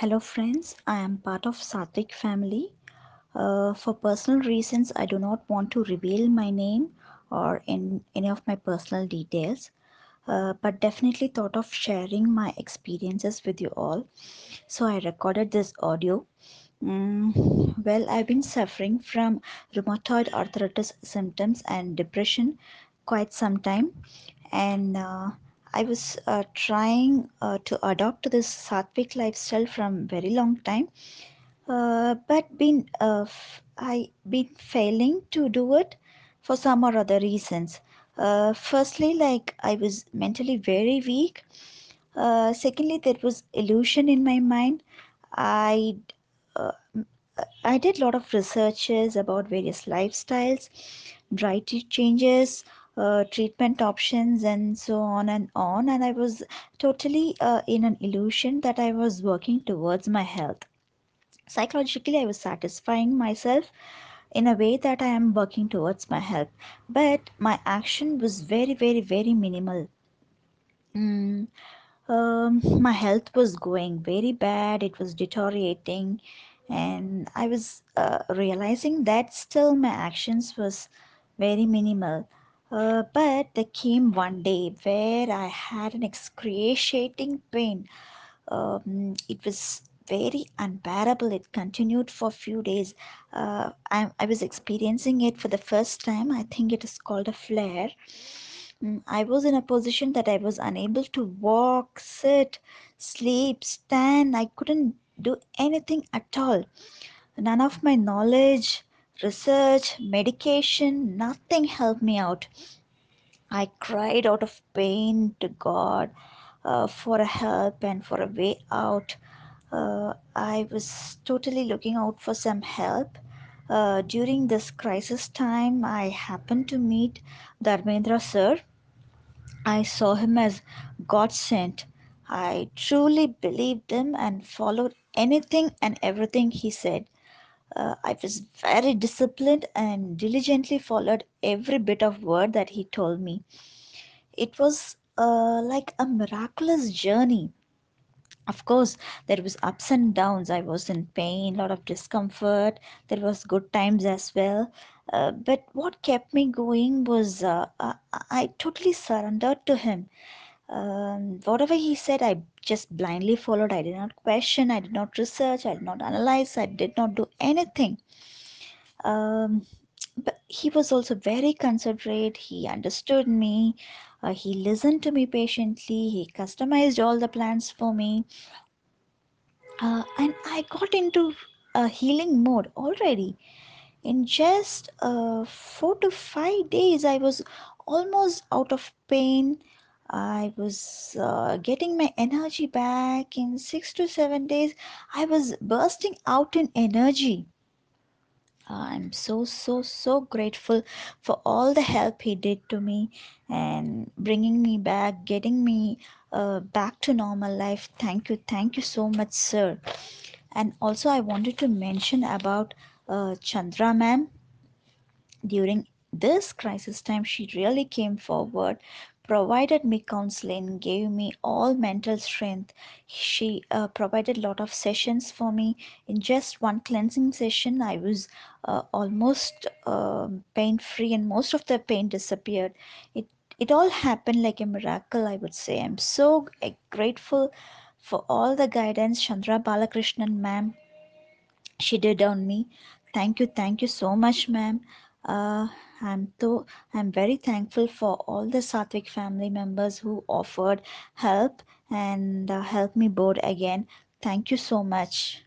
Hello, friends. I am part of Satvik family. Uh, for personal reasons, I do not want to reveal my name or in any of my personal details, uh, but definitely thought of sharing my experiences with you all. So I recorded this audio. Mm, well, I've been suffering from rheumatoid arthritis symptoms and depression quite some time, and uh, I was uh, trying uh, to adopt this Sattvic lifestyle from very long time, uh, but been uh, f- I been failing to do it for some or other reasons. Uh, firstly, like I was mentally very weak. Uh, secondly, there was illusion in my mind. I I did a lot of researches about various lifestyles, diet changes, uh, treatment options, and so on and on. And I was totally uh, in an illusion that I was working towards my health. Psychologically, I was satisfying myself in a way that I am working towards my health, but my action was very, very, very minimal. Mm, um, my health was going very bad, it was deteriorating, and I was uh, realizing that still my actions was very minimal. Uh, but there came one day where I had an excruciating pain. Um, it was very unbearable. It continued for a few days. Uh, I, I was experiencing it for the first time. I think it is called a flare Mm, I was in a position that I was unable to walk, sit, sleep, stand. I couldn't do anything at all. None of my knowledge, research, medication, nothing helped me out. I cried out of pain to God uh, for a help and for a way out. Uh, I was totally looking out for some help. Uh, during this crisis time, I happened to meet Dharmendra sir I saw him as God sent. I truly believed him and followed anything and everything he said. Uh, I was very disciplined and diligently followed every bit of word that he told me. It was uh, like a miraculous journey. Of course, there was ups and downs. I was in pain, a lot of discomfort. There was good times as well. Uh, but what kept me going was uh, I, I totally surrendered to him um, whatever he said, I just blindly followed. I did not question, I did not research, I did not analyze, I did not do anything. Um, but he was also very considerate. He understood me. Uh, he listened to me patiently. He customized all the plans for me. Uh, and I got into a healing mode already. In just uh, four to five days, I was almost out of pain. I was uh, getting my energy back. In six to seven days, I was bursting out in energy. I'm so, so, so grateful for all the help he did to me and bringing me back, getting me uh, back to normal life. Thank you. Thank you so much, sir. And also, I wanted to mention about uh, Chandra ma'am during this crisis time, she really came forward, provided me counseling, gave me all mental strength. She uh, provided lot of sessions for me. In just one cleansing session, I was uh, almost um pain free, and most of the pain disappeared. It it all happened like a miracle, I would say. I'm so uh, grateful for all the guidance Chandra Balakrishnan ma'am she did on me. Thank you, thank you so much, ma'am. Uh, I'm so I'm very thankful for all the Satvik family members who offered help and uh, helped me board again. Thank you so much.